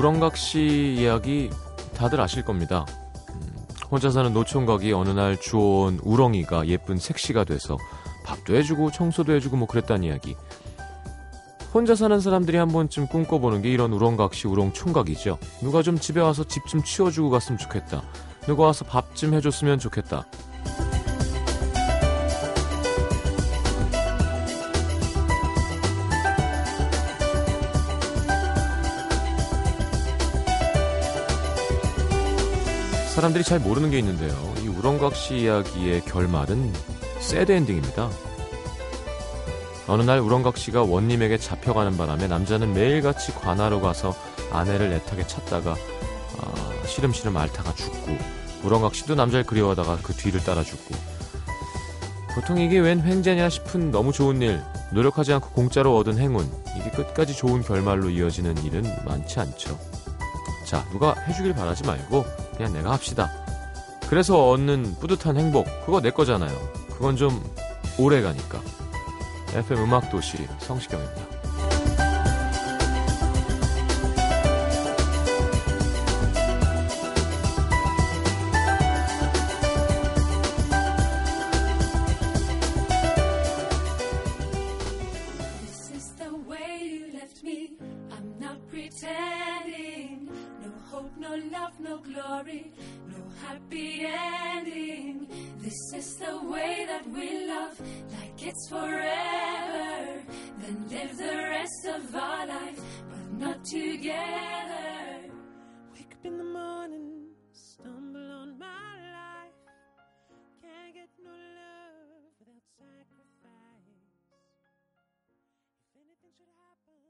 우렁각 씨 이야기 다들 아실 겁니다. 음, 혼자 사는 노총각이 어느 날 주워온 우렁이가 예쁜 색시가 돼서 밥도 해주고 청소도 해주고 뭐 그랬다는 이야기. 혼자 사는 사람들이 한 번쯤 꿈꿔보는 게 이런 우렁각시 우렁총각이죠. 누가 좀 집에 와서 집 좀 치워주고 갔으면 좋겠다. 누가 와서 밥 좀 해줬으면 좋겠다. 사람들이 잘 모르는 게 있는데요. 이 우렁각시 이야기의 결말은 새드 엔딩입니다. 어느 날 우렁각시가 원님에게 잡혀가는 바람에 남자는 매일같이 관하로 가서 아내를 애타게 찾다가 아, 시름시름 앓다가 죽고 우렁각시도 남자를 그리워하다가 그 뒤를 따라 죽고 보통 이게 웬 횡재냐 싶은 너무 좋은 일 노력하지 않고 공짜로 얻은 행운 이게 끝까지 좋은 결말로 이어지는 일은 많지 않죠. 자 누가 해주길 바라지 말고 그냥 내가 합시다. 그래서 얻는 뿌듯한 행복 그거 내 거잖아요. 그건 좀 오래 가니까. FM 음악 도시 성시경입니다. Like it's forever. Then live the rest of our life, but not together. Wake up in the morning, stumble on my life. Can't get no love without sacrifice. If anything should happen.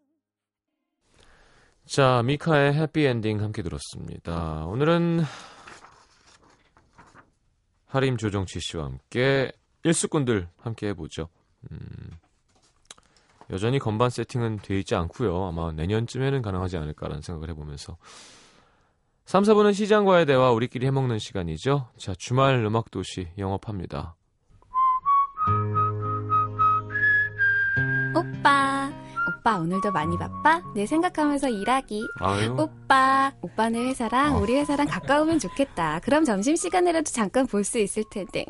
자, 미카의 해피엔딩 함께 들었습니다. 오늘은 하림 조정치 씨와 함께 일수꾼들 함께 해보죠. 음, 여전히 건반 세팅은 되어 있지 않고요. 아마 내년쯤에는 가능하지 않을까라는 생각을 해보면서 3, 4분은 시장과의 대화 우리끼리 해먹는 시간이죠. 자, 주말 음악도시 영업합니다. 오빠, 오늘도 많이 바빠? 내 생각하면서 일하기. 아유, 오빠, 오빠네 회사랑 어. 우리 회사랑 가까우면 좋겠다. 그럼 점심 시간이라도 잠깐 볼 수 있을 텐데.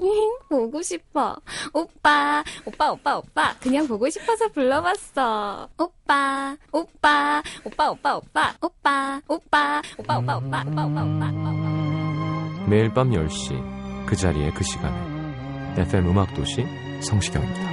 보고 싶어. 오빠, 오빠, 오빠, 오빠. 그냥 보고 싶어서 불러봤어. 오빠, 오빠, 오빠, 오빠, 오빠, 오빠, 오빠, 오빠, 오빠, 오빠, 오빠, 오빠, 오빠, 오빠. 매일 밤 10시 그 자리에 그 시간에 FM 음악도시 성시경입니다.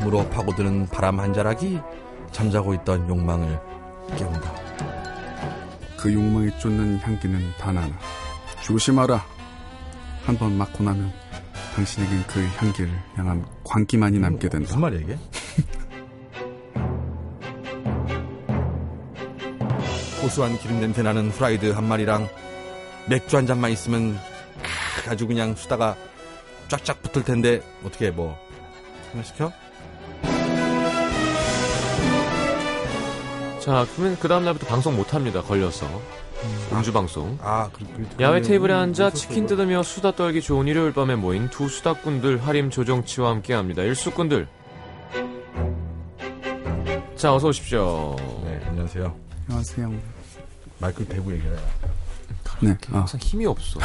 틈으로 파고드는 바람 한 자락이 잠자고 있던 욕망을 깨운다. 그 욕망이 쫓는 향기는 단 하나. 조심하라. 한 번 맡고 나면 당신에겐 그 향기를 향한 광기만이 남게 된다. 무슨 말이야 이게? 고소한 기름 냄새 나는 후라이드 한 마리랑 맥주 한 잔만 있으면 크, 아주 그냥 수다가 쫙쫙 붙을 텐데 어떻게 뭐 하나 시켜? 자, 그러면 그 다음 날부터 방송 못 합니다. 걸려서 음주 방송. 아, 그, 그, 야외 그- 테이블에 앉아 있었어, 치킨. 뜯으며 수다 떨기 좋은 일요일 밤에 모인 두 수다꾼들 하림 조정치와 함께합니다. 일수꾼들. 자, 어서 오십시오. 네, 안녕하세요. 안녕하세요. 마이크 대고 얘기해. 네. 아, 항상 힘이 없어.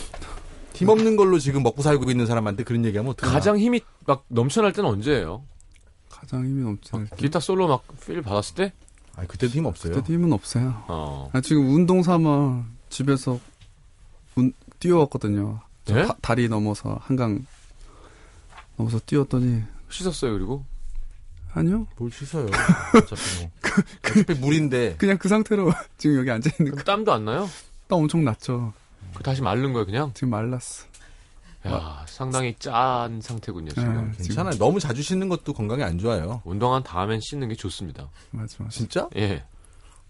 팀 없는 걸로 지금 먹고 살고 있는 사람한테 그런 얘기하면 어떡해? 가장 힘이 막 넘쳐날 때는 언제예요? 가장 힘이 넘치는 기타 솔로 막 필 받았을 때? 아, 그때도 힘 없어요. 그때 힘은 없어요. 어. 아, 지금 운동 삼아 집에서 운, 뛰어왔거든요. 저 네? 다, 다리 넘어서 한강 넘어서 뛰었더니 씻었어요, 그리고? 아니요. 뭘 씻어요? 어차피 뭐. 어차피 물인데. 그냥 그 상태로 지금 여기 앉아 있는 그럼 땀도 안 나요? 거땀 엄청 났죠. 그 다시 마른 거예요, 그냥? 지금 말랐어. 야, 상당히 짠 상태군요, 지금. 네. 괜찮아요. 너무 자주 씻는 것도 건강에 안 좋아요. 운동한 다음엔 씻는 게 좋습니다. 맞아 맞아. 진짜? 예.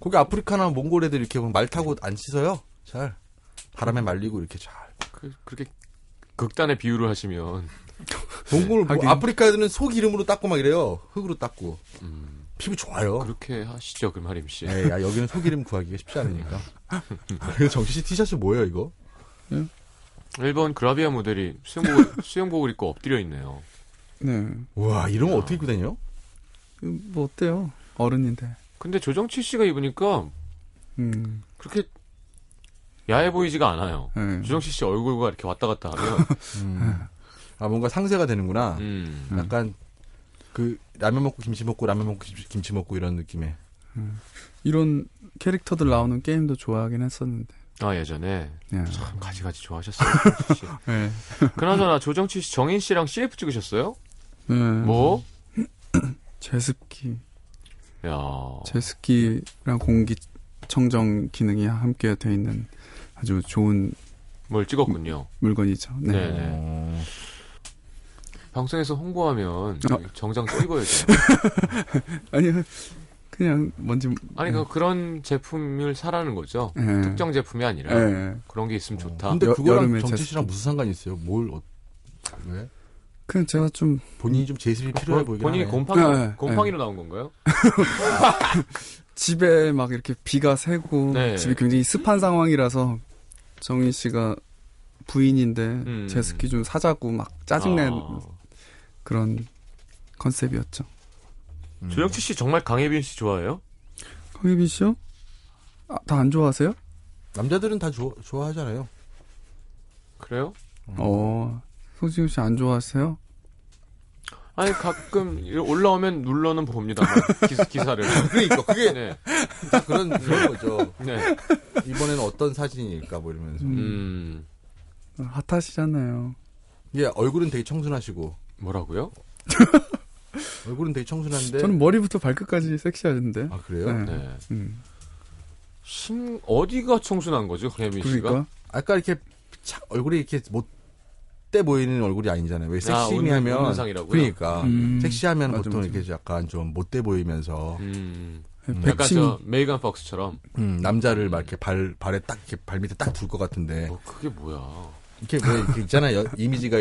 거기 아프리카나 몽골 애들 이렇게 말 타고 안 씻어요. 잘. 바람에 말리고 이렇게 잘. 그, 그렇게 극단의 비유를 하시면 몽골 뭐 하긴. 아프리카 애들은 속 이름으로 닦고 막 이래요. 흙으로 닦고 음, 피부 좋아요. 그렇게 하시죠, 금하림 씨. 에이, 야, 여기는 속 이름 구하기가 쉽지 않으니까. 이거 정치 씨 티셔츠 뭐예요 이거? 일본 그라비아 모델이 수영복을, 수영복을 입고 엎드려 있네요. 네. 와 이런 거 어떻게 입고 다녀? 음, 뭐 어때요? 어른인데. 근데 조정치 씨가 입으니까 음. 그렇게 야해 보이지가 않아요. 네. 조정치 씨 얼굴과 이렇게 왔다 갔다 하면, 아 뭔가 상세가 되는구나. 음, 약간 그 라면 먹고 김치 먹고 라면 먹고 김치, 김치 먹고 이런 느낌의. 이런 캐릭터들 나오는 게임도 좋아하긴 했었는데. 아 예전에 네. 참 가지가지 좋아하셨어요. 네. 그나저나 조정치 씨, 정인 씨랑 CF 찍으셨어요? 네. 뭐? 제습기. 야, 제습기랑 공기 청정 기능이 함께 돼 있는 아주 좋은 뭘 찍었군요. 물건이죠. 네. 네. 네. 어, 방송에서 홍보하면 어. 정장 써 입어야죠. 아니 그냥 뭔지 아니 그 그런 제품을 사라는 거죠. 네. 특정 제품이 아니라 네. 그런 게 있으면 좋다. 근데 여- 그거랑 여름에 정치 제습기. 씨랑 무슨 상관이 있어요? 뭘 어, 왜? 그냥 제가 좀 본인이 좀 제습이 필요해 보이긴 본인이 하네. 곰팡이 네, 곰팡이로 나온 건가요? 집에 막 이렇게 비가 새고 네. 집이 굉장히 습한 상황이라서 정인 씨가 부인인데 음. 제습기 좀 사자고 막 짜증낸 아, 그런 컨셉이었죠. 음. 조영치 씨 정말 강혜빈 씨 좋아해요? 강혜빈 씨요? 아, 다 안 좋아하세요? 남자들은 다 좋아, 좋아하잖아요. 그래요? 어, 송지훈 씨 안 좋아하세요? 아니 가끔 올라오면 눌러는 봅니다. 기사, 기사를. 그러니까 그게 네. 다 그런 그런 거죠. 네. 이번에는 어떤 사진일까 뭐 이러면서. 음. 핫하시잖아요. 예, 얼굴은 되게 청순하시고 뭐라고요? 얼굴은 되게 청순한데. 저는 머리부터 발끝까지 섹시하던데. 아 그래요? 네. 네. 음, 심 어디가 청순한 거죠, 씨가? 그러니까 아까 이렇게 차- 얼굴이 이렇게 못돼 보이는 얼굴이 아니잖아요. 왜 아, 상이라고요? 그러니까 음. 섹시하면 맞아, 보통 맞아. 이렇게 약간 좀 못돼 보이면서 음. 음. 약간 백신 저 메이간 폭스처럼. 음, 남자를 막 이렇게 발 발에 딱 이렇게 발 밑에 딱 둘 것 같은데 뭐 그게 뭐야? 이렇게 왜 이렇게 있잖아 요. 이미지가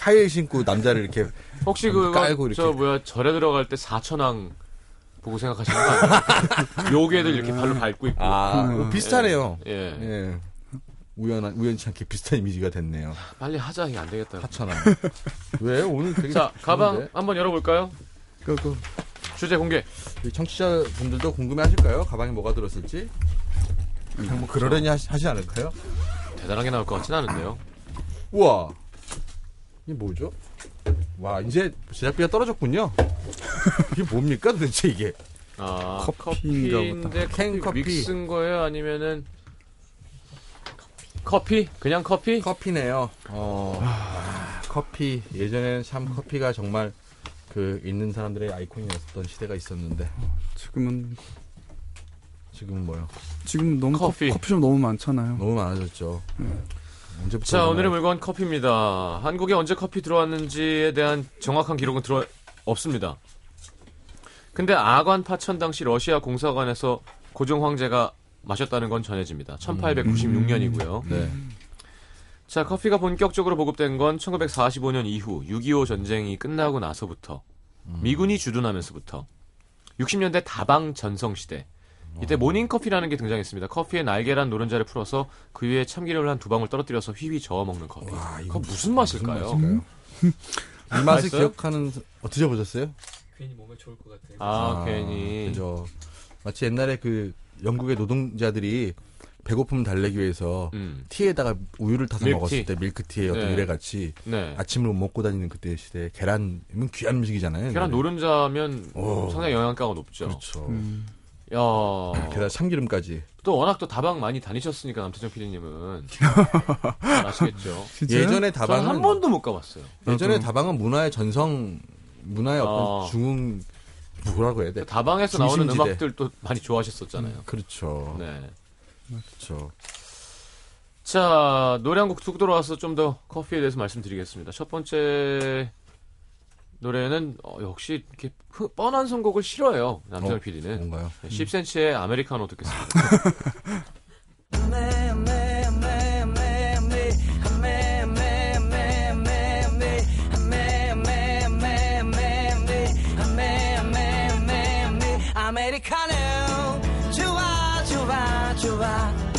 하일 신고 남자를 이렇게 혹시 그 깔고 저 이렇게. 뭐야 절에 들어갈 때 사천왕 보고 생각하시는 거 아니에요? 요괴들 이렇게 발로 밟고 있고. 아 음. 비슷하네요. 예. 예. 우연한 우연치 않게 비슷한 이미지가 됐네요. 빨리 하자 이게 안 되겠다. 하천아. 왜 오늘 되게 자 가방 좋은데? 한번 열어볼까요? 그, 그, 주제 공개. 우리 청취자분들도 궁금해하실까요? 가방에 뭐가 들었을지. 그냥 뭐 그러려니 하시, 하지 않을까요? 대단하게 나올 것 같진 않은데요. 우와. 이게 뭐죠? 와, 이제 제작비가 떨어졌군요. 이게 뭡니까 도대체 이게? 아 커피인가 보다. 캔 커피. 믹스인 거예요? 아니면은 커피? 그냥 커피? 커피네요. 어, 아, 커피. 예전에는 참 커피가 정말 그 있는 사람들의 아이콘이었던 시대가 있었는데 지금은 지금은 뭐요? 지금 너무 커피. 커피. 커피숍 너무 많잖아요. 너무 많아졌죠. 언 자? 오늘의 물건 커피입니다. 한국에 언제 커피 들어왔는지에 대한 정확한 기록은 들어 없습니다. 근데 아관 파천 당시 러시아 공사관에서 고종 황제가 마셨다는 건 전해집니다. 1896년이고요. 네. 자, 커피가 본격적으로 보급된 건 1945년 이후 6.25 전쟁이 끝나고 나서부터 미군이 주둔하면서부터 60년대 다방 전성 시대 이때 모닝커피라는 게 등장했습니다. 커피에 날계란 노른자를 풀어서 그 위에 참기름을 한 두 방울 떨어뜨려서 휘휘 저어 먹는 커피. 와, 그거 무슨 맛일까요? 맛일까요? 이 맛을 맛있어요? 기억하는 어, 드셔보셨어요? 괜히 몸에 좋을 것 같아요. 아, 괜히. 그죠. 마치 옛날에 그 영국의 노동자들이 배고픔 달래기 위해서 음. 티에다가 우유를 타서 밀크티. 먹었을 때 밀크티에 어떤 네. 일에 같이 네. 아침으로 먹고 다니는 그때 시대에 계란이면 귀한 음식이잖아요. 계란. 노른자면 오. 상당히 영양가가 높죠. 그렇죠. 음, 야, 게다가 참기름까지. 또 워낙 또 다방 많이 다니셨으니까 남태정 PD님은 잘 아시겠죠. 진짜요? 예전에 다방은 한 번도 못 가봤어요. 예전에 나도. 다방은 문화의 전성 문화의 어떤 아. 중흥 뭐라고 해야 돼? 다방에서 나오는 중심지대. 음악들 또 많이 좋아하셨었잖아요. 그렇죠. 네. 그렇죠. 자, 노래 한 곡 듣고 돌아와서 좀 더 커피에 대해서 말씀드리겠습니다. 첫 번째 노래는 어, 역시 이렇게 흐, 뻔한 선곡을 싫어해요. 남자 어, PD는. 뭔가요? 10cm의 아메리카노 듣겠습니다. 아메리카노 좋아 좋아 좋아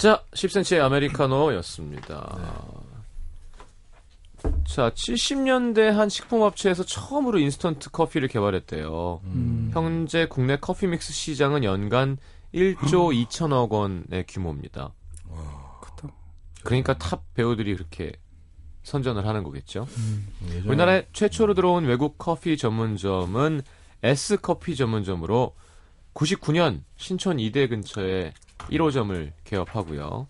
자, 10cm의 아메리카노였습니다. 자, 70년대 한 식품업체에서 처음으로 인스턴트 커피를 개발했대요. 음. 현재 국내 커피 믹스 시장은 연간 1조 2천억 원의 규모입니다. 크다. 그러니까 top 배우들이 그렇게 선전을 하는 거겠죠. 예전에 우리나라에 최초로 들어온 외국 커피 전문점은 S 커피 전문점으로 99년 신촌 이대 근처에 1호점을 개업하고요.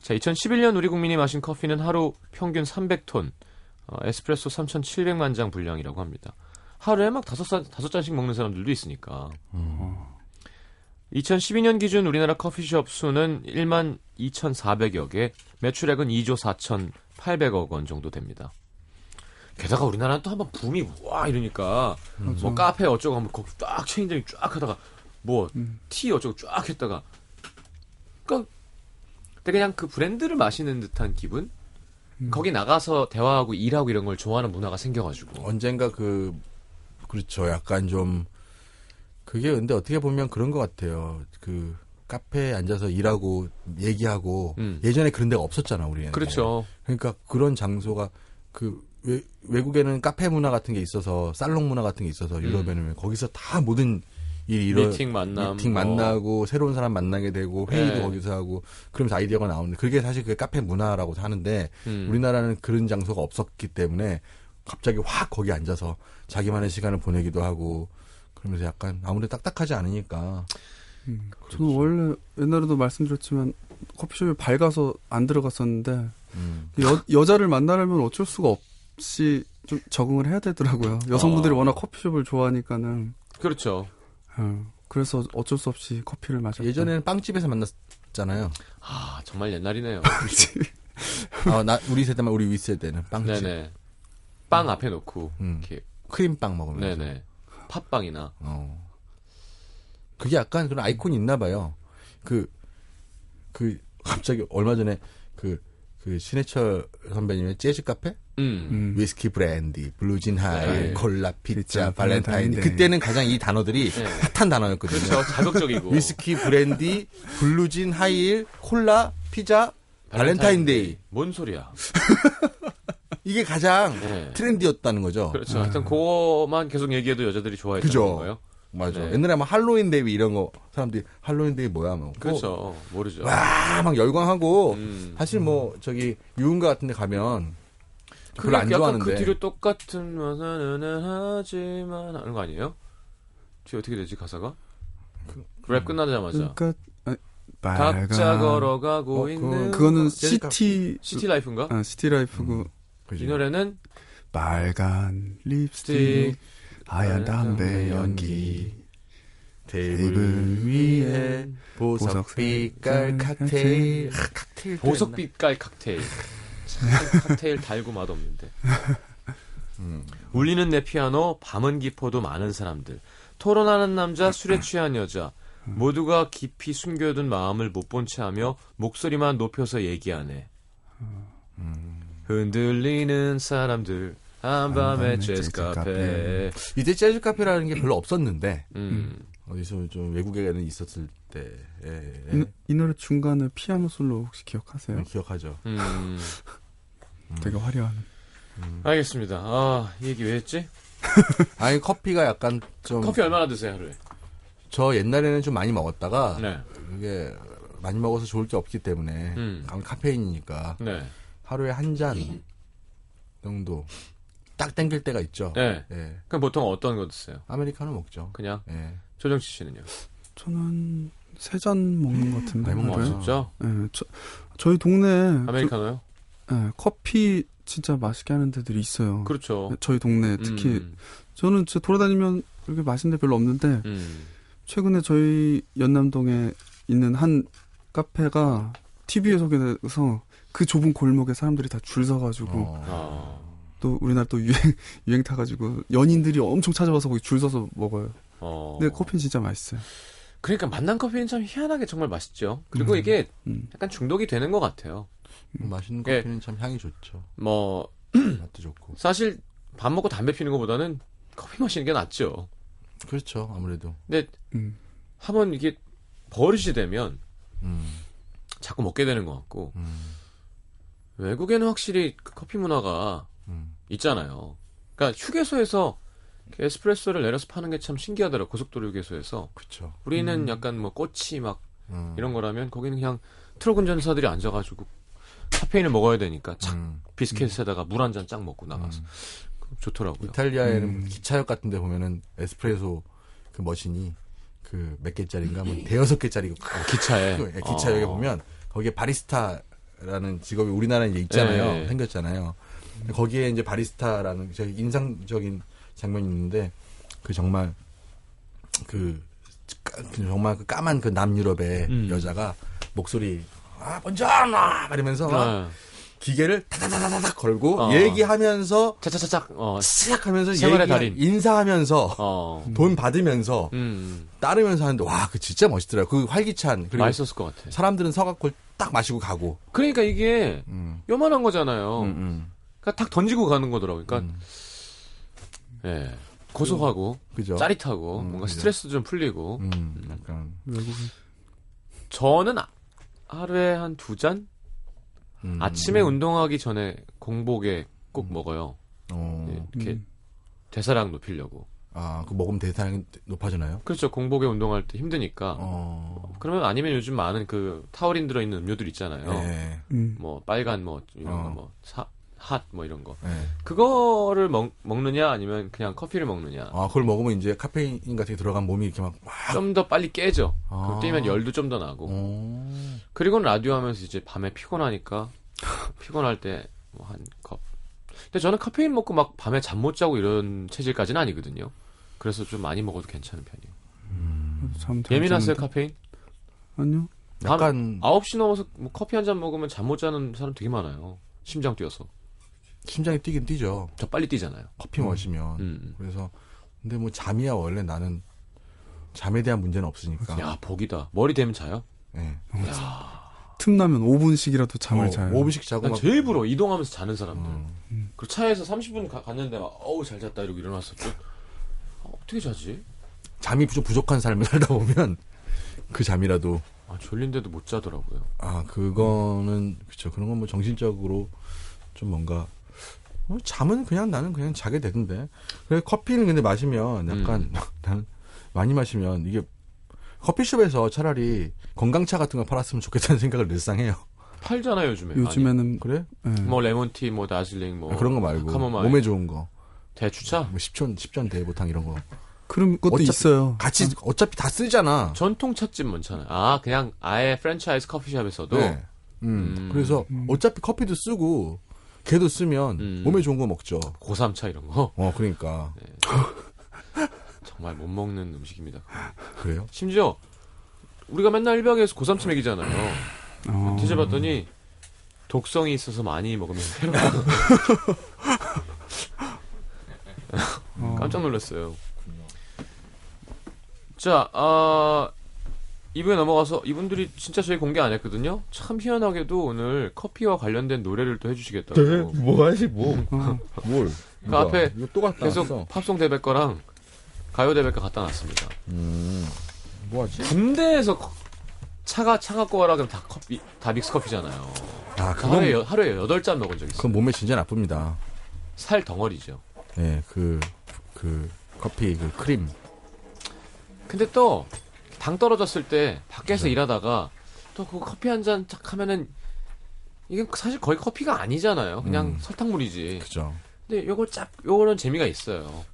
자, 2011년 우리 국민이 마신 커피는 하루 평균 300톤, 어, 에스프레소 3,700만 장 분량이라고 합니다. 하루에 막 다섯, 사- 다섯 잔씩 먹는 사람들도 있으니까. 2012년 기준 우리나라 커피숍 수는 1만 2,400여 개, 매출액은 2조 4,800억 원 정도 됩니다. 게다가 우리나라는 또 한번 붐이 와 이러니까 뭐 카페 어쩌고 하면 거기 딱 체인점이 쫙 하다가 뭐티 음. 어쩌고 쫙 했다가 그러니까 그냥 그 브랜드를 마시는 듯한 기분? 음. 거기 나가서 대화하고 일하고 이런 걸 좋아하는 문화가 생겨가지고 언젠가 그 그렇죠. 약간 좀 그게 근데 어떻게 보면 그런 것 같아요. 그 카페에 앉아서 일하고 얘기하고 음. 예전에 그런 데가 없었잖아 우리는. 그렇죠. 그러니까 그런 장소가 그 외, 외국에는 카페 문화 같은 게 있어서 살롱 문화 같은 게 있어서 유럽에는 거기서 다 모든 일이 이런 음. 미팅 만남 미팅 뭐. 만나고 새로운 사람 만나게 되고 회의도 네. 거기서 하고 그러면서 아이디어가 나오는데 그게 사실 그 카페 문화라고 하는데 음. 우리나라는 그런 장소가 없었기 때문에 갑자기 확 거기 앉아서 자기만의 시간을 보내기도 하고 그러면서 약간 아무래도 딱딱하지 않으니까 음. 저는 원래 옛날에도 말씀드렸지만 커피숍에 밝아서 안 들어갔었는데 음. 여, 여자를 만나려면 어쩔 수가 없이 좀 적응을 해야 되더라고요. 여성분들이 어. 워낙 커피숍을 좋아하니까는 그렇죠. 어, 그래서 어쩔 수 없이 커피를 마셨죠. 예전에는 빵집에서 만났잖아요. 아 정말 옛날이네요. 아, 나 우리 세대만 우리 윗 세대는 빵집. 네네. 빵 앞에 놓고 음. 이렇게 크림빵 먹으면서. 네네. 팥빵이나 어. 그게 약간 그런 아이콘이 있나 봐요. 그, 그, 갑자기 얼마 전에 그, 그 신해철 선배님의 재즈 카페? 음. 음. 위스키 브랜디, 블루진 하이힐, 네. 콜라, 피자, 피자, 발렌타인. 그때는 가장 이 단어들이 네. 핫한 단어였거든요. 그렇죠. 자극적이고. 위스키 브랜디, 블루진 하이힐, 콜라, 피자, 발렌타인데이. 뭔 소리야? 이게 가장 네. trendy였다는 거죠. 그렇죠. 하여튼 그거만 계속 얘기해도 여자들이 좋아했던 그죠. 건가요? 맞아. 네. 옛날에 막 할로윈 데이 이런 거 사람들이 할로윈 데이 뭐야 뭐. 그렇죠. 모르죠. 와 막 열광하고 음. 사실 뭐 저기 유흥가 같은 데 가면 별로 안 좋아하는데 그 뒤로 똑같은 것은 하지만 하는 거 아니에요? 뒤에 어떻게 되지 가사가? 랩 끝나자마자 그러니까 아, 각자 걸어가고 어, 있는 그 거는 재즈카- city city life인가? 아, city life고 그지? 이 노래는 빨간 립스틱 스틱 하얀 담배 연기 테이블 위에 보석 빛깔 칵테일 아, 칵테일 또 보석? 빛깔 칵테일. 참, 칵테일 달고 맛없는데. 음. 울리는 내 피아노, 밤은 깊어도 많은 사람들. 토론하는 남자, 술에 취한 여자. 모두가 깊이 숨겨둔 마음을 못 본 채 하며 목소리만 높여서 얘기하네. 흔들리는 사람들. 한밤의 재즈 카페. 이때 재즈 카페라는 게 별로 없었는데 음. 어디서 좀 외국에는 있었을 때 예, 예. 이, 이 노래 중간에 피아노 솔로 혹시 기억하세요? 기억하죠. 음. 되게 화려한. 알겠습니다. 아, 이 얘기 왜 했지? 아니 커피가 약간 좀저 커피 얼마나 드세요, 하루에? 옛날에는 좀 많이 먹었다가 네. 이게 많이 먹어서 좋을 게 없기 때문에 음. 강- 카페인이니까 네. 하루에 한 잔 정도 딱 땡길 때가 있죠. 네. 예. 그럼 보통 어떤 거 드세요? 아메리카노 먹죠. 그냥 예. 조정치 씨는요? 저는 세 잔 먹는 것 같은데. 많이 먹는 하루에. 거 진짜? 예, 저, 저희 동네 아메리카노요? 예, 커피 진짜 맛있게 하는 데들이 있어요. 그렇죠. 저희 동네 특히 음, 저는 진짜 돌아다니면 이렇게 맛있는 데 별로 없는데 음. 최근에 저희 연남동에 있는 한 카페가 TV에 소개돼서 그 좁은 골목에 사람들이 다 줄 서가지고 어. 아, 또 우리나라 또 유행 유행 타가지고 연인들이 엄청 찾아와서 거기 줄 서서 먹어요. 어. 근데 커피는 진짜 맛있어요. 그러니까 만난 커피는 참 희한하게 정말 맛있죠. 그리고 음. 이게 음. 약간 중독이 되는 것 같아요. 맛있는 예. 커피는 참 향이 좋죠. 뭐 맛도 좋고. 사실 밥 먹고 담배 피는 것보다는 커피 마시는 게 낫죠. 그렇죠. 아무래도. 근데 음. 한번 이게 버릇이 되면 음. 자꾸 먹게 되는 것 같고 음, 외국에는 확실히 그 커피 문화가 음. 있잖아요. 그러니까 휴게소에서 그 에스프레소를 내려서 파는 게 참 신기하더라고 고속도로 휴게소에서. 그쵸. 우리는 약간 뭐 꼬치 막 음. 이런 거라면 거기는 그냥 트럭 운전사들이 앉아가지고 카페인을 먹어야 되니까 착 음. 비스켓에다가 물 한 잔 쫙 먹고 나가서 음. 좋더라고요. 이탈리아에는 음. 기차역 같은데 보면은 에스프레소 그 머신이 그 몇 개짜리인가 뭐 대여섯 개짜리 그 어, 기차에 그 기차역에 어. 보면 거기에 바리스타라는 직업이 우리나라에 이제 있잖아요. 예, 예. 생겼잖아요. 거기에 이제 바리스타라는 저 인상적인 장면이 있는데 그 정말 그 까- 그 정말 그 까만 그 남유럽의 음. 여자가 목소리 아 먼저 나 이러면서 아, 기계를 타다다다닥 걸고 어. 얘기하면서 차차차착 어, 시작하면서 생활의 얘기 달인. 인사하면서 어. 돈 받으면서 음, 따르면서 하는데 와 그 진짜 멋있더라고. 그 활기찬 그리고 맛있었을 것 같아. 사람들은 서갖고 딱 마시고 가고. 그러니까 이게 음. 요만한 거잖아요. 음, 음. 그러니까 탁 던지고 가는 거더라고요. 그러니까 음. 예, 고소하고 그죠? 짜릿하고 음, 뭔가 그죠. 스트레스도 좀 풀리고 음, 약간 외국은 저는 아- 하루에 한 두 잔? 음. 아침에 운동하기 전에 공복에 꼭 먹어요. 어. 예, 이렇게 음. 대사량 높이려고. 아, 그 먹으면 대사량이 높아지나요? 그렇죠. 공복에 운동할 때 힘드니까. 어. 그러면 아니면 요즘 많은 그 타우린 들어있는 음료들 있잖아요. 네. 음. 뭐 빨간 뭐 이런 어. 거뭐 핫 뭐 이런 거. 네. 그거를 먹, 먹느냐 아니면 그냥 커피를 먹느냐. 아, 그걸 먹으면 이제 카페인 같은 게 들어간 몸이 이렇게 막, 막. 좀더 빨리 깨져. 아. 뛰면 열도 좀 더 나고. 어. 그리고는 라디오 하면서 이제 밤에 피곤하니까 피곤할 때 뭐 한 컵. 근데 저는 카페인 먹고 막 밤에 잠 못 자고 이런 체질까지는 아니거든요. 그래서 좀 많이 먹어도 괜찮은 편이에요. 잠잘 예민하세요. 카페인? 아니요. 약간 9시 넘어서 뭐 커피 한 잔 먹으면 잠 못 자는 사람 되게 많아요. 심장 뛰어서. 심장이 뛰긴 뛰죠. 저 빨리 뛰잖아요. 커피 마시면. 음. 그래서 근데 뭐 잠이야 원래 나는 잠에 대한 문제는 없으니까. 야, 복이다. 머리 대면 자요? 예. 틈나면 5분씩이라도 잠을 어, 자요. 5분씩 자고 난막 제일 부러워. 이동하면서 자는 사람들. 음. 그 차에서 30분 가- 갔는데 막 어우 잘 잤다 이러고 일어났어. 어, 어떻게 자지? 잠이 좀 부족한 삶을 살다 보면 그 잠이라도 아, 졸린데도 못 자더라고요. 아 그거는 그쵸 그런 건 뭐 정신적으로 좀 뭔가 어, 잠은 그냥 나는 그냥 자게 되던데 그래 커피는 근데 마시면 약간 음. 나는 많이 마시면 이게 커피숍에서 차라리 건강차 같은 거 팔았으면 좋겠다는 생각을 늘상 해요 팔잖아요 요즘에. 요즘에는 그래 예. 뭐 lemon tea, 뭐 다즐링, 뭐 아, 그런 거 말고 카모마일. 몸에 좋은 거 대추차. 뭐 십전 십전 대보탕 이런 거 그런 것도 어차피- 있어요. 같이 어차피 다 쓰잖아 전통 찻집 많잖아요. 아 그냥 아예 프랜차이즈 커피숍에서도 네. 음. 음. 그래서 어차피 커피도 쓰고 걔도 쓰면 음. 몸에 좋은 거 먹죠 고삼차 이런 거 어 그러니까 정말 못 먹는 음식입니다. 그래요 심지어 우리가 맨날 일박에서 고삼차 먹이잖아요. 어. 드셔봤더니 독성이 있어서 많이 먹으면 해로워. 어. 깜짝 놀랐어요. 자, 아, 이부에 넘어가서 이분들이 진짜 저희 공개 안 했거든요. 참 희한하게도 오늘 커피와 관련된 노래를 또 해주시겠다고. 뭐하지 뭐 어. 뭘? 그 앞에 계속 놨어. 팝송 대백과랑 가요 대백과 갖다 놨습니다. 음. 뭐 하지? 군대에서 커- 차가 차 갖고 와라 그럼 다 커피 다 믹스 커피잖아요. 아, 그 하루에 그건 여- 하루에 여덟 잔 먹은 적 있어요. 그건 몸에 진짜 나쁩니다. 살 덩어리죠. 예, 그, 그, 커피, 그, 크림. 근데 또 당 떨어졌을 때 밖에서 그죠. 일하다가 또 그 커피 한잔딱 하면은 이게 사실 거의 커피가 아니잖아요. 그냥 음. 설탕물이지. 그죠. 근데 요거 짭 요거는 재미가 있어요.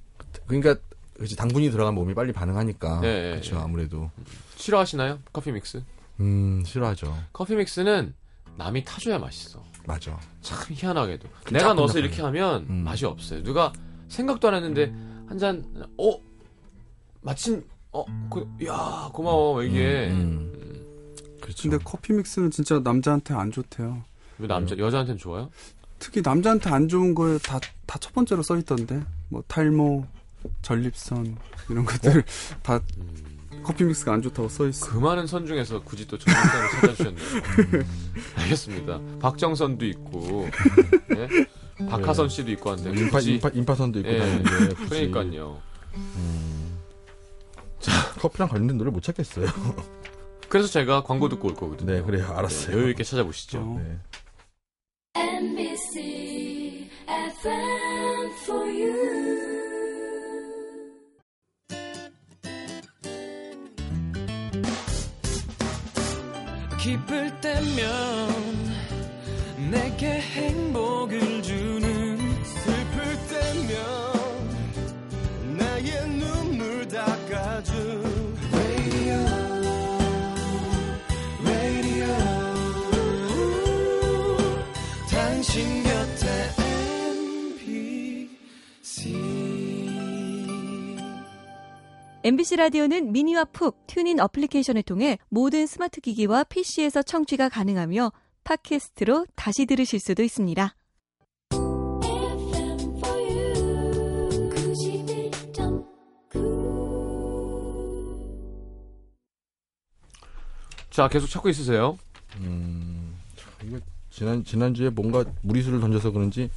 그러니까, 그치, 당분이 들어가면 몸이 빨리 반응하니까. 네, 그쵸, 네. 아무래도. 싫어하시나요? 커피 믹스? 음, 싫어하죠. 커피 믹스는 남이 타줘야 맛있어. 맞아. 참 희한하게도 좀 내가 넣어서. 이렇게 하면 음. 맛이 없어요. 누가 생각도 안 했는데 한 잔 어 마침 어 그 야 고마워 이게 음, 그렇죠. 근데 커피 믹스는 진짜 남자한테 안 좋대요. 왜 남자 여자한테는 좋아요? 특히 남자한테 안 좋은 거에 다 다 첫 번째로 써 있던데. 뭐 탈모, 전립선 이런 것들 다 커피 믹스가 안 좋다고 써 있어. 그 많은 선 중에서 굳이 또 전문가를 찾아주셨네요. 음. 알겠습니다. 박정선도 있고 네? 박하선 씨도 있고 한데 인파, 인파, 인파선도 있고 예. 다니는데. 굳이. 그러니까요. 음. 커피랑 관련된 노래 못 찾겠어요. 그래서 제가 광고 듣고 올 거거든요. 네, 그래요. 알았어요. 여유 있게 찾아보시죠. 어. 네. NBC FM for you. MBC 라디오는 미니와 푹 TuneIn 어플리케이션을 통해 모든 스마트 기기와 PC에서 청취가 가능하며 팟캐스트로 다시 들으실 수도 있습니다. FM for you. 91.9. 자, 계속 찾고 있으세요. 음, 참, 이거 지난 지난주에 뭔가 무리수를 던져서 그런지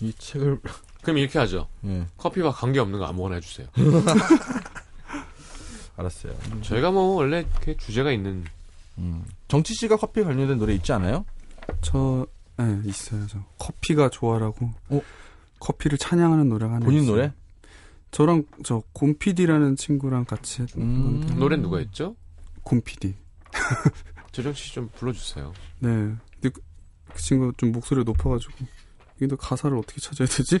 이 책을 그럼 이렇게 하죠. 예, 커피와 관계 없는 거 아무거나 해주세요. 알았어요. 저희가 뭐 원래 그 주제가 있는 음. 정치 씨가 커피 관련된 노래 있지 않아요? 저, 네, 있어요. 저 커피가 좋아라고. 어? 커피를 찬양하는 노래가 하나 본인 있어요. 노래? 저랑 저 곰피디라는 친구랑 같이 했던 음. 건데. 노래는 누가 했죠? 곰피디. 조정 씨 좀 불러주세요. 네. 근데 그, 그 친구가 좀 목소리가 높아가지고 너 가사를 어떻게 찾아야 되지?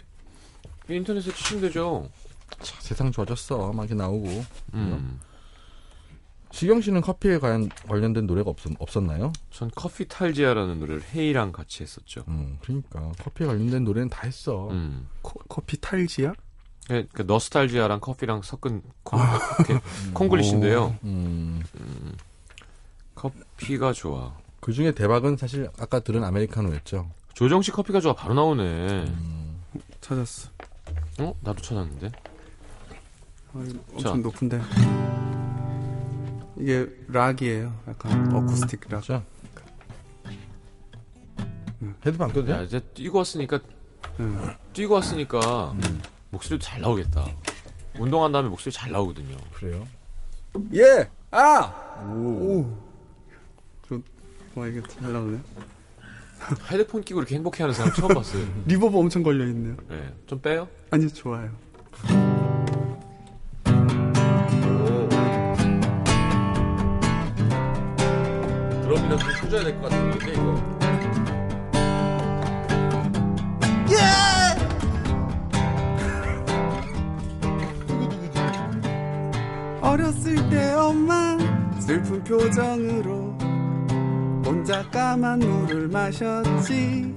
인터넷에 치시면 되죠. 자, 세상 좋아졌어. 막 이렇게 나오고. 음. 시경 씨는 커피에 관련, 관련된 노래가 없, 없었나요? 전 커피 탈지아라는 노래를 헤이랑 같이 했었죠. 음, 그러니까 커피에 관련된 노래는 다 했어. 음. 커, 커피 탈지야? 그, 그 너스탈지아랑 커피랑 섞은 콩, 이렇게 콩글리시인데요. 음, 음. 커피가 좋아. 그 중에 대박은 사실 아까 들은 아메리카노였죠. 조정 씨 커피가 좋아 바로 나오네. 음, 찾았어. 어? 나도 찾았는데. 아, 이거 자. 엄청 높은데. 이게 락이에요. 약간 어쿠스틱 락. 자. 헤드폰 안 껴도 야 돼? 이제 뛰고 왔으니까 네. 뛰고 왔으니까 음, 목소리도 잘 나오겠다. 운동한 다음에 목소리 잘 나오거든요. 그래요. 예! 아! 오. 저, 와, 이게 잘 나오네. 헤드폰 끼고 이렇게 행복해 하는 사람 처음 봤어요. reverb 엄청 걸려있네요. 네, 좀 빼요. 아니, 좋아요. 줘야 될 것 같은데 이거. 어렸을 때 엄마 슬픈 표정으로 혼자 까만 물을 마셨지.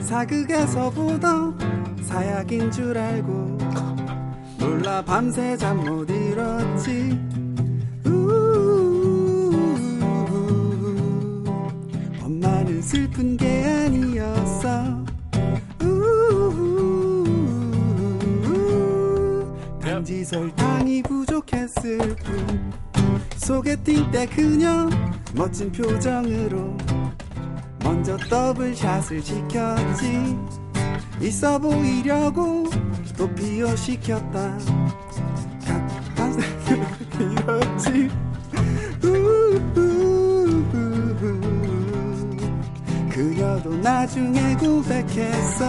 사극에서 보던 사약인 줄 알고 놀라 밤새 잠 못 이뤘지 슬픈 게 아니었어. 단지 설탕이 부족했을 뿐. 소개팅 때 그녀 멋진 표정으로 먼저 더블샷을 시켰지. 있어 보이려고 또 비호시켰다. 생각이었지 그녀도 나중에 고백했어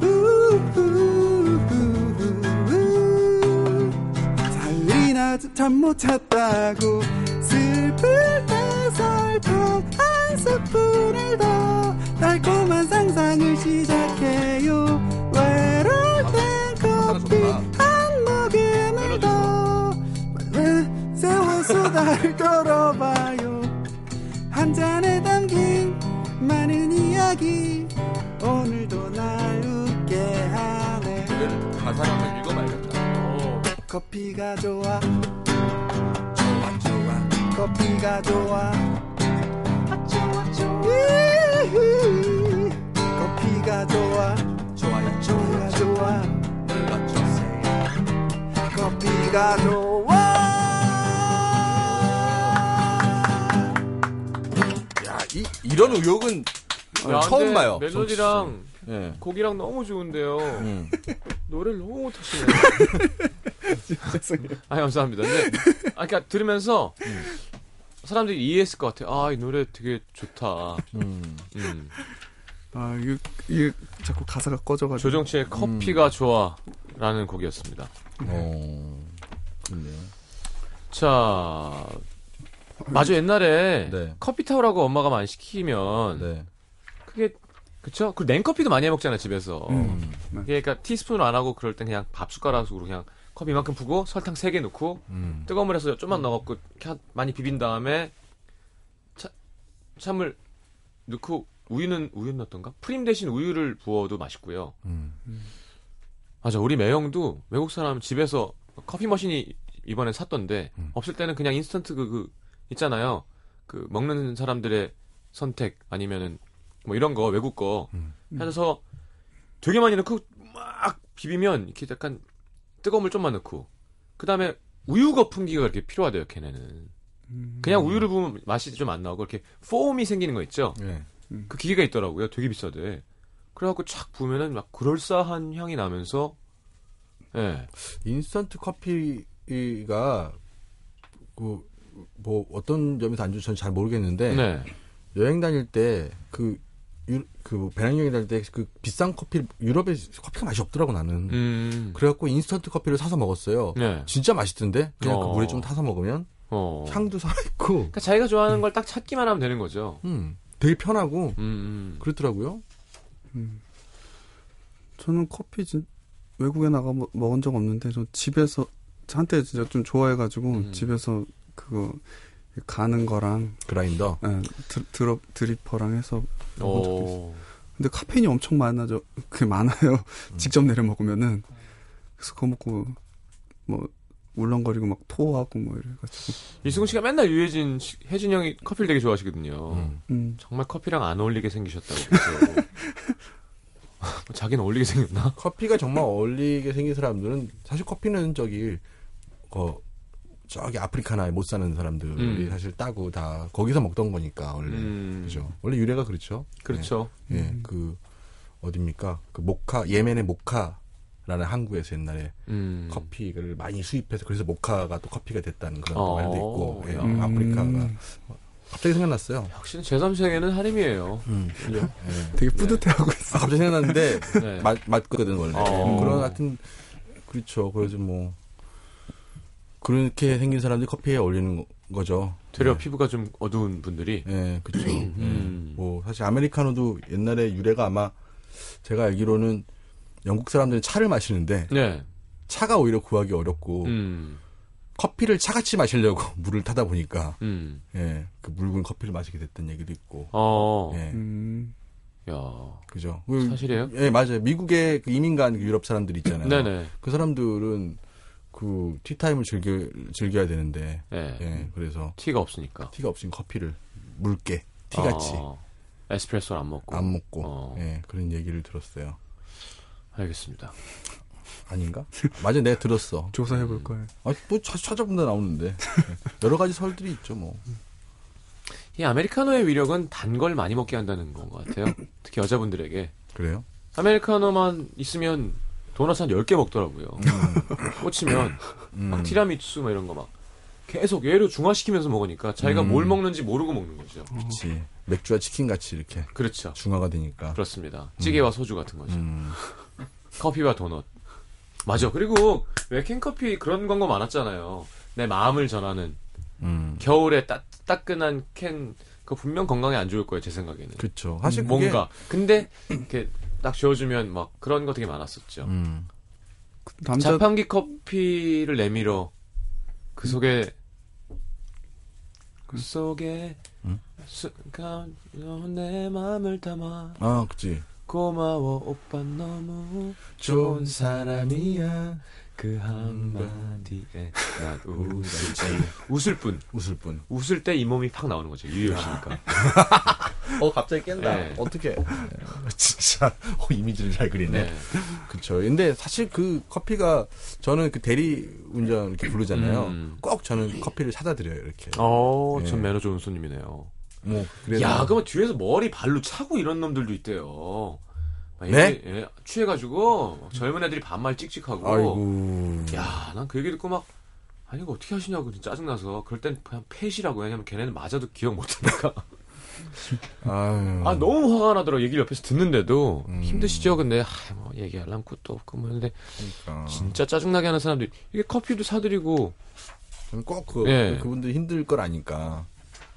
우우우우우. 사흘이 나도 잠못 잤다고 슬플 때 설탕 한 스푼을 더 달콤한 상상을 시작해요. 외로울 땐 커피 한 모금을 더 세워 수다를 떨어봐 이야기 오늘도 날 웃게 하네. 가사를 한번 읽어봐야겠다. 커피가 좋아. 좋아 좋아. 커피가 좋아. 좋아 좋아 커피가 좋아. 좋아요 좋아 좋아. 눌러주세요. 커피가 좋아. 야, 이, 이런 의욕은 야, 처음 근데 봐요. 멜로디랑 예. 곡이랑 너무 좋은데요. 음. 노래를 너무 못하시네요. 아니, 감사합니다. 근데, 아, 그러니까 들으면서, 사람들이 이해했을 것 같아요. 아, 이 노래 되게 좋다. 음. 음. 아 이게, 이게 자꾸 가사가 꺼져가지고 조정치의 커피가 좋아라는 곡이었습니다. 어. 그렇네요. 자, 맞아 옛날에 네. 커피 타오라고 엄마가 많이 시키면 네. 그게 그쵸? 그 냉커피도 많이 해 먹잖아요 집에서. 음. 그게 그러니까 티스푼으로 안 하고 그럴 땐 그냥 밥 숟가락으로 그냥 컵 이만큼 푸고 설탕 3개 넣고 음. 뜨거운 물에서 좀만 넣어갖고 많이 비빈 다음에 차, 찬물 넣고 우유는 우유 넣었던가? 프림 대신 우유를 부어도 맛있고요. 음. 맞아 우리 매형도 외국 사람 집에서 커피 머신이 이번에 샀던데 음. 없을 때는 그냥 인스턴트 그, 그 있잖아요. 그 먹는 사람들의 선택 아니면은 뭐 이런 거 외국 거 음. 해서 되게 많이 넣고 막 비비면 이렇게 약간 뜨거운 물 좀만 넣고 그 다음에 우유 거품기가 이렇게 필요하대요 걔네는 음. 그냥 우유를 부으면 맛이 좀 안 나오고 이렇게 폼이 생기는 거 있죠 네. 그 기계가 있더라고요 되게 비싸대 그래갖고 착 부으면은 막 그럴싸한 향이 나면서 예 인스턴트 커피가 그 뭐 어떤 점에서 안 좋은지 잘 모르겠는데 네. 여행 다닐 때 그 그 배낭여행 다닐 때 그 비싼 커피 유럽에 커피가 맛이 없더라고 나는. 음. 그래갖고 인스턴트 커피를 사서 먹었어요. 네. 진짜 맛있던데 그냥 어. 그 물에 좀 타서 먹으면 어. 향도 살아있고, 그러니까 자기가 좋아하는 걸딱 찾기만 하면 되는 거죠. 음, 되게 편하고 음, 음. 그렇더라고요. 저는 커피 진 외국에 나가 뭐- 먹은 적 없는데 저 집에서 한때 진짜 좀 좋아해가지고 음. 집에서 그거 가는 거랑 그라인더. 예, 드, 드럽 드리퍼랑 해서 먹은 적도 있어요. 어. 근데 카페인이 엄청 많아져 그 많아요 직접 내려 먹으면은 그래서 그거 먹고 뭐 울렁거리고 막 토하고 뭐 이래가지고 이승훈 씨가 맨날 유해진, 씨- 혜진 형이 커피를 되게 좋아하시거든요. 음. 음, 정말 커피랑 안 어울리게 생기셨다고. 자기는 어울리게 생겼나? 커피가 정말 어울리게 생긴 사람들은 사실 커피는 저기 어 저기 아프리카나에 못 사는 사람들이 음. 사실 따고 다 거기서 먹던 거니까 원래 음. 그죠 원래 유래가 그렇죠 그렇죠. 예, 음. 그 어딥니까 그 모카 예멘의 모카라는 항구에서 옛날에 음. 커피를 많이 수입해서 그래서 모카가 또 커피가 됐다는 그런 어, 말도 있고 예, 야. 아프리카가 음, 갑자기 생각났어요 역시 제3세계는 하림이에요. 음. 예. 되게 뿌듯해하고 있어 아, 갑자기 생각났는데 네. 맞, 맞거든 원래 어. 그런 하여튼 그렇죠 그래서 뭐 그렇게 생긴 사람들이 커피에 어울리는 거- 거죠 되려 네. 피부가 좀 어두운 분들이. 예 그렇죠 음. 뭐 사실 아메리카노도 옛날에 유래가 아마 제가 알기로는 영국 사람들은 차를 마시는데 네. 차가 오히려 구하기 어렵고 음. 커피를 차같이 마시려고 물을 타다 보니까 음. 예, 그 묽은 커피를 마시게 됐던 얘기도 있고 어. 예, 음, 야. 그죠 사실이에요? 예 맞아요 미국의 그 이민 간 유럽 사람들 있잖아요 네네. 그 사람들은 그 티타임을 즐겨 즐겨야 되는데 네. 예 그래서 티가 없으니까. 티가 없으면 커피를 묽게 티같이 어. 에스프레소를 안 먹고. 안 먹고 어. 예 그런 얘기를 들었어요 알겠습니다. 아닌가 맞아 내가 들었어 조사해 볼 거예요 아 뭐 찾아본다 나오는데 예. 여러 가지 설들이 있죠 뭐 이 아메리카노의 위력은 단 걸 많이 먹게 한다는 건 것 같아요. 특히 여자분들에게. 그래요 아메리카노만 있으면 도넛 한 10개 먹더라고요. 꽂히면 음. 막 티라미수 뭐 이런 거 막 계속 얘를 중화시키면서 먹으니까 자기가 음. 뭘 먹는지 모르고 먹는 거죠. 그렇지 맥주와 치킨 같이 이렇게 그렇죠. 중화가 되니까 그렇습니다. 찌개와 소주 같은 거죠. 음. 커피와 도넛. 맞아. 그리고 왜 캔커피 그런 광고 많았잖아요. 내 마음을 전하는 음. 겨울에 따, 따끈한 캔 그거 분명 건강에 안 좋을 거예요. 제 생각에는. 그렇죠 사실 뭔가. 근데 이렇게 딱 지워주면 막 그런 거 되게 많았었죠. 음. 남자 자판기 커피를 내밀어 그 속에 그 속에 응? 순간 내 마음을 담아 아 그치 고마워 오빠 너무 좋은 사람이야 그 한마디에 난 웃을 뿐 웃을 뿐. 웃을 때이 몸이 팍 나오는 거죠 유효시니까 어 갑자기 깬다. 네. 어떻게? 진짜 어, 이미지를 잘 그리네. 네. 그쵸. 근데 사실 그 커피가 저는 그 대리 운전 이렇게 부르잖아요. 음. 꼭 저는 커피를 사다 드려요 이렇게. 어, 예. 전 매너 좋은 손님이네요. 뭐 그래서 야, 그러면 뒤에서 머리 발로 차고 이런 놈들도 있대요. 막 네? 얘기- 예, 취해가지고 젊은 애들이 반말 찍찍하고. 아이고. 야, 난 그 얘기 듣고 막 아니 이거 어떻게 하시냐고 진짜 짜증나서 그럴 땐 그냥 팻이라고 왜냐면 걔네는 맞아도 기억 못하니까 아유. 아 너무 화가 나더라고 얘기를 옆에서 듣는데도 음. 힘드시죠 근데 아, 뭐 얘기하려면 것도 없고 뭐 근데 그러니까. 진짜 짜증나게 하는 사람들이 이게 커피도 사드리고 저는 꼭 그, 예. 그분들 힘들 걸 아니까.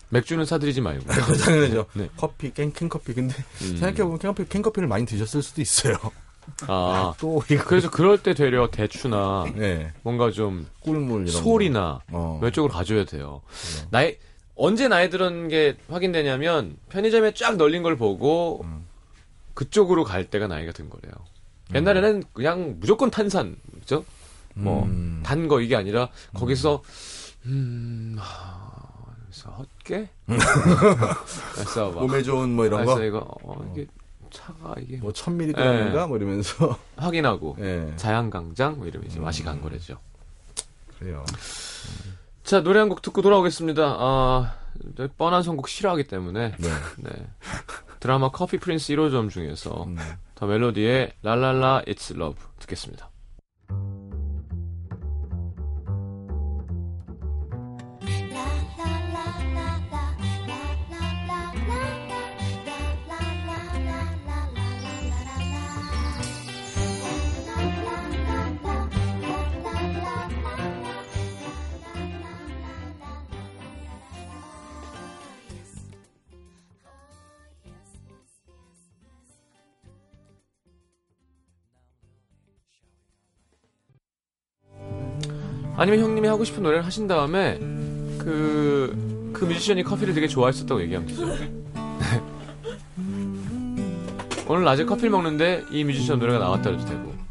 맥주는 사드리지 말고 당연하죠. 네. 커피, 캔, 캔커피. 근데 음. 생각해보면 캔커피, 캔커피를 많이 드셨을 수도 있어요. 아 또 이거. 그래서 그럴 때 되려 대추나 네. 뭔가 좀 꿀물 거. 어. 몇 쪽으로 가져야 돼요. 나이 언제 나이 들은 게 확인되냐면 편의점에 쫙 널린 걸 보고 음. 그쪽으로 갈 때가 나이가 든 거래요. 옛날에는 그냥 무조건 탄산, 그죠? 뭐 음. 단거 이게 아니라 거기서 음, 하, 그래서 헛개? 그래서 막 몸에 좋은 뭐 이런 그래서 거. 이거 어, 이게 차가 이게 뭐, 천 미리그램인가? 예. 뭐 이러면서. 확인하고 예. 자양강장 뭐 이러면 음. 이제 맛이 간 거래죠. 그래요. 자 노래 한 곡 듣고 돌아오겠습니다. 아 뻔한 선곡 싫어하기 때문에 네. 네. 드라마 커피 프린스 1호점 중에서 음. 더 멜로디의 랄랄라 It's Love 듣겠습니다. 아니면 형님이 하고 싶은 노래를 하신 다음에 그, 그 뮤지션이 커피를 되게 좋아했었다고 얘기하면 되죠. 네. 오늘 낮에 커피를 먹는데 이 뮤지션 노래가 나왔다 해도 되고.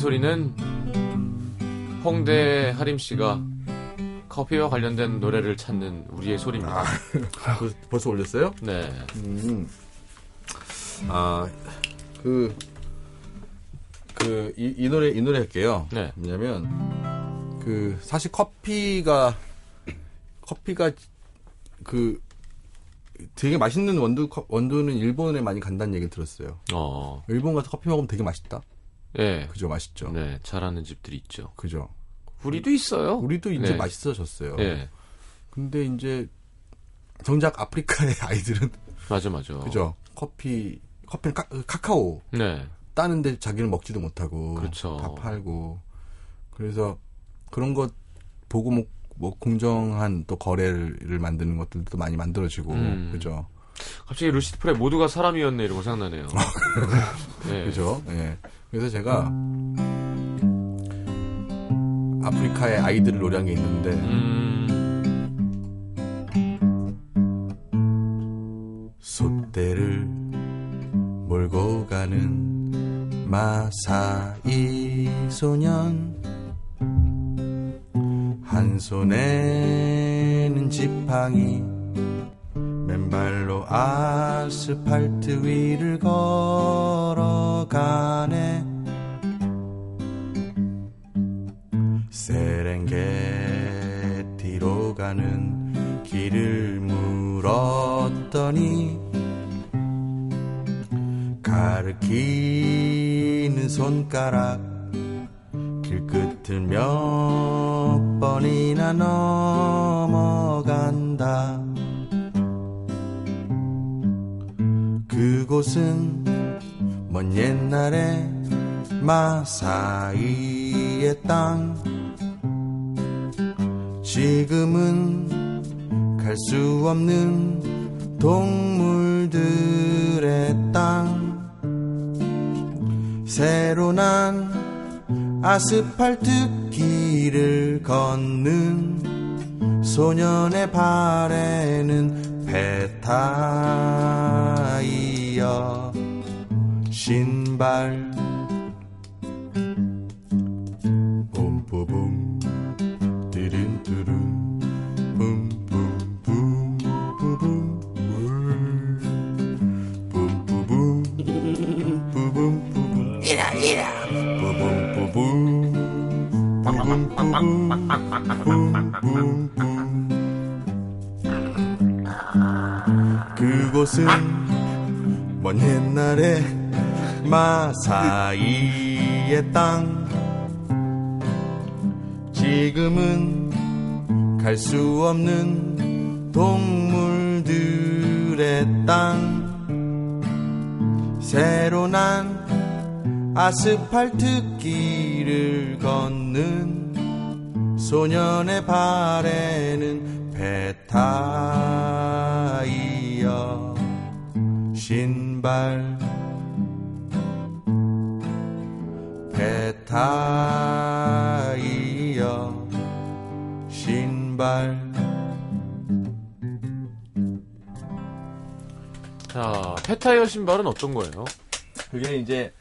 소리는 홍대 하림 씨가 커피와 관련된 노래를 찾는 우리의 소리입니다. 벌- 벌써 올렸어요? 네. 음. 아, 그, 그, 이, 이 노래, 이 노래 할게요. 네. 왜냐면, 그, 사실 커피가, 커피가, 그, 되게 맛있는 원두, 커- 원두는 일본에 많이 간다는 얘기 들었어요. 어, 일본 가서 커피 먹으면 되게 맛있다. 예. 그죠, 맛있죠. 네, 잘하는 집들이 있죠. 그죠. 우리도 있어요. 우리도 이제 네. 맛있어졌어요. 예. 근데 이제, 정작 아프리카의 아이들은, 맞아, 맞아. 그죠. 커피, 커피는 카, 카카오. 네. 따는데 자기는 먹지도 못하고 그렇죠. 다 팔고 그래서 그런 것 보고 뭐, 뭐 공정한 또 거래를 만드는 것들도 많이 만들어지고 음. 그죠 갑자기 루시드 프레 모두가 사람이었네 거 생각나네요. 네. 그죠? 예. 그래서 제가 아프리카의 아이들을 노래한 게 있는데 음, 솥대를 몰고 가는 마사이 소년. 한 손에는 지팡이 맨발로 아스팔트 위를 걸어가네. 세렝게티로 가는 길을 물었더니 가르키는 손가락 길끝을 몇 번이나 넘어간다 그곳은 먼 옛날에 마사이의 땅. 지금은 갈 수 없는 동물들의 땅. 새로 난 아스팔트 길을 걷는 소년의 발에는 배타이 여 신발 뿜뿜뿜 띠린뚜룬 그곳은 먼 옛날에 마사이의 땅. 지금은 갈 수 없는 동물들의 땅. 새로 난 아스팔트 길을 걷는 소년의 발에는 배 타이어 신 발 배 타이어 신발 자, 페타이어 신발은 어떤 거예요? 그게 이제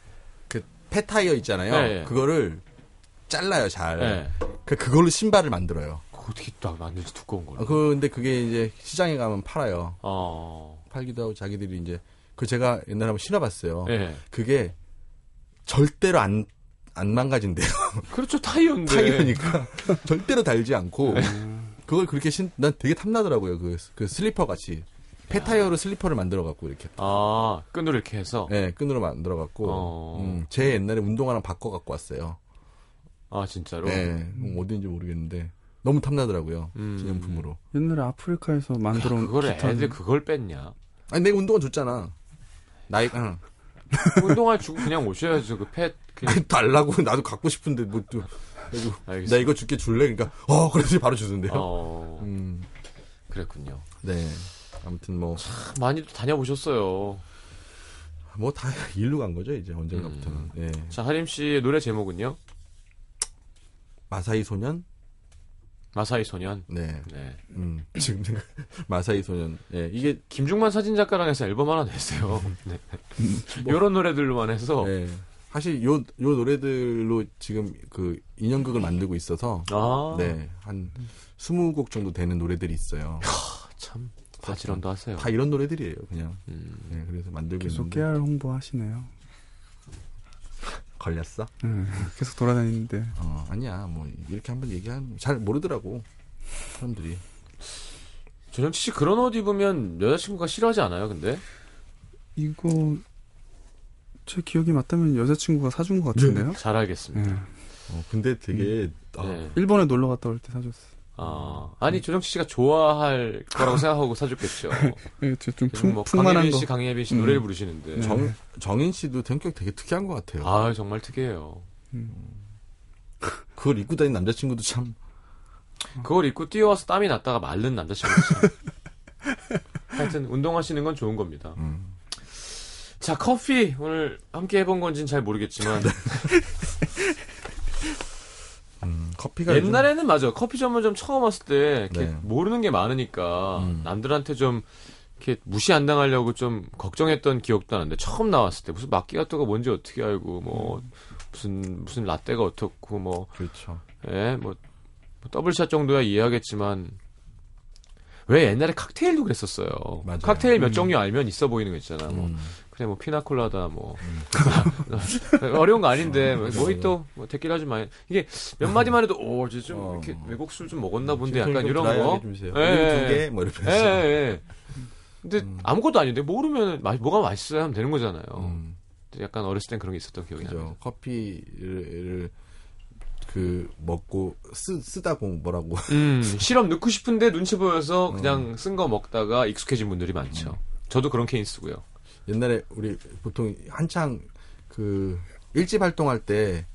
그 폐타이어 있잖아요. 네. 그거를 잘라요 잘. 네. 그 그걸로 신발을 만들어요. 어떻게 딱 만들지 두꺼운 걸. 아, 그 근데 그게 이제 시장에 가면 팔아요. 어. 팔기도 하고 자기들이 이제 그 제가 옛날에 한번 신어봤어요. 예. 그게 절대로 안 안 망가진대요. 그렇죠, 타이어인데. 타이어니까 절대로 달지 않고 그걸 그렇게 신 난 되게 탐나더라고요. 그, 그 슬리퍼 같이 폐타이어로 슬리퍼를 만들어 갖고 이렇게 아, 끈으로 이렇게 해서. 네, 끈으로 만들어 갖고 어. 음, 제 옛날에 운동화랑 바꿔 갖고 왔어요. 아, 진짜로? 네, 음, 어딘지 모르겠는데 너무 탐나더라고요. 음. 기념품으로. 옛날에 아프리카에서 만들어 온 그걸 기타 애들 그걸 뺐냐? 아니 내가 운동화 줬잖아. 나이 응. 운동화 주고 그냥 오셔야죠. 그 펫, 그냥. 달라고 나도 갖고 싶은데 뭐 또. 나. 이거 줄게 줄래? 그러니까 어 그래서 바로 주던데요. 어, 음, 그랬군요. 네. 아무튼 뭐 많이 또 다녀보셨어요. 뭐 다 일로 간 거죠 이제 언젠가부터는. 음. 예. 자, 하림 씨의 노래 제목은요? 마사이 소년. 마사이 소년. 네. 네. 음, 지금 생각 마사이 소년. 예, 이게 김중만 사진작가랑 해서 앨범 하나 냈어요. 네. 이런 노래들로만 해서. 예. 사실 요, 요 노래들로 지금 그 인형극을 만들고 있어서 아, 네, 한 20곡 정도 되는 노래들이 있어요. 참 바지런도 하세요. 다 이런 노래들이에요, 그냥. 음, 네, 그래서 만들고 계속 있는데 깨알 홍보하시네요. 걸렸어? 네, 계속 돌아다니는데 어, 아니야. 뭐 이렇게 한번 얘기하면 잘 모르더라고. 사람들이. 전영치 씨 그런 옷 입으면 여자친구가 싫어하지 않아요? 근데 이거 제 기억이 맞다면 여자친구가 사준 것 같은데요? 잘 알겠습니다. 네. 어, 근데 되게 아, 네. 일본에 놀러 갔다 올 때 사줬어 요. 아, 아니 조정치 씨가 좋아할 거라고 생각하고 사줬겠죠. 네, 좀 풍, 뭐 풍만한 강예빈. 씨, 강예빈 씨 음. 노래를 부르시는데. 네. 정 정인 씨도 성격 되게 특이한 것 같아요. 아, 정말 특이해요. 그걸 입고 다니는 남자친구도 참 그걸 입고 뛰어와서 땀이 났다가 마른 남자친구 참. 하여튼 운동하시는 건 좋은 겁니다. 음. 자, 커피 오늘 함께 해본 건지는 잘 모르겠지만 음, 커피가 요즘- 옛날에는 맞아 커피 전문점 처음 왔을 때 이렇게 네. 모르는 게 많으니까 음. 남들한테 좀 이렇게 무시 안 당하려고 좀 걱정했던 기억도 나는데 처음 나왔을 때 무슨 마끼아토가 뭔지 어떻게 알고 뭐 무슨 무슨 라떼가 어떻고 뭐 그렇죠. 예, 뭐, 뭐 더블샷 정도야 이해하겠지만 왜 옛날에 칵테일도 그랬었어요. 맞아요. 칵테일 몇 종류 알면 있어 보이는 거 있잖아. 뭐 음. 그래 뭐 피나콜라다 뭐 어려운 거 아닌데 뭐 모히또 뭐 데킬라 좀 많이 이게 몇 마디만 해도 오좀 어. 이렇게 외국 술 좀 먹었나 본데 약간 좀 이런 거. 좀. 예, 예, 두 개, 뭐 이렇게 예. 예, 예. 근데 아무것도 아닌데 모르면 마- 뭐가 맛있어야 하면 되는 거잖아요. 음, 약간 어렸을 땐 그런 게 있었던 기억이 나요. 그죠. 커피를 그 먹고 쓰 쓰다고 뭐라고 음, 시럽 넣고 싶은데 눈치 보여서 음. 그냥 쓴 거 먹다가 익숙해진 분들이 많죠. 저도 그런 케이스고요. 옛날에 우리 보통 한창 그 1집 활동할 때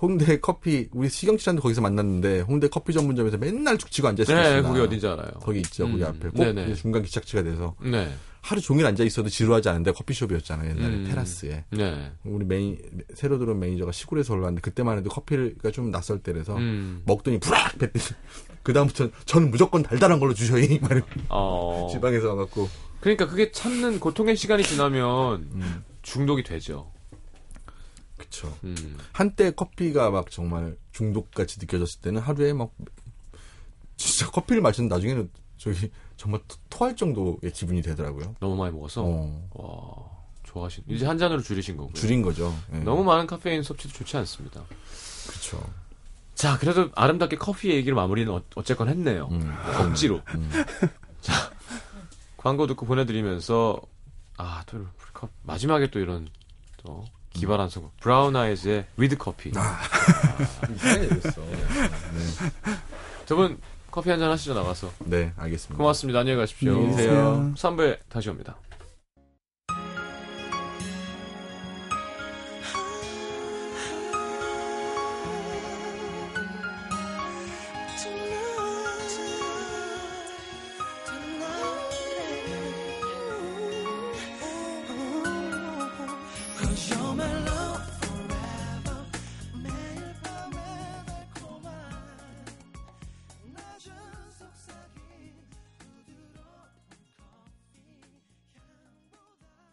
홍대 커피 우리 시경 씨랑도 거기서 만났는데 홍대 커피 전문점에서 맨날 죽치고 앉아 있었어요. 네, 거기 어딘지 알아요. 거기 있죠. 거기 음, 앞에 꼭 네네. 중간 기착지가 돼서 네, 하루 종일 앉아 있어도 지루하지 않은데 커피숍이었잖아요. 옛날에 음. 테라스에. 네. 우리 메인 새로 들어온 매니저가 시골에서 올라왔는데 그때만 해도 커피가 좀 낯설 때라서 음, 먹더니 푸악 뱉더니 그 다음부터 저는 무조건 달달한 걸로 주셔이 막 이러고 어. 지방에서 와갖고 그러니까 그게 참는 고통의 시간이 지나면 음, 중독이 되죠. 그쵸. 음. 한때 커피가 막 정말 중독같이 느껴졌을 때는 하루에 막 진짜 커피를 마시는 나중에는 저기 정말 토- 토할 정도의 기분이 되더라고요. 너무 많이 먹어서 어, 와 좋아하신 이제 한 잔으로 줄이신 거고요. 줄인 거죠. 예. 너무 많은 카페인 섭취도 좋지 않습니다. 그쵸. 자, 그래도 아름답게 커피 얘기를 마무리는 어, 어쨌건 했네요. 음. 억지로. 음. 광고 듣고 보내드리면서 아, 또컵 마지막에 또 이런 또 기발한 선곡. 브라운 아이즈의 With Coffee. 이상하게 됐어. 두분 커피 한 잔 하시죠 나가서. 네, 알겠습니다. 고맙습니다. 안녕히 가십시오. 안녕히 계세요. 3부에 다시 옵니다.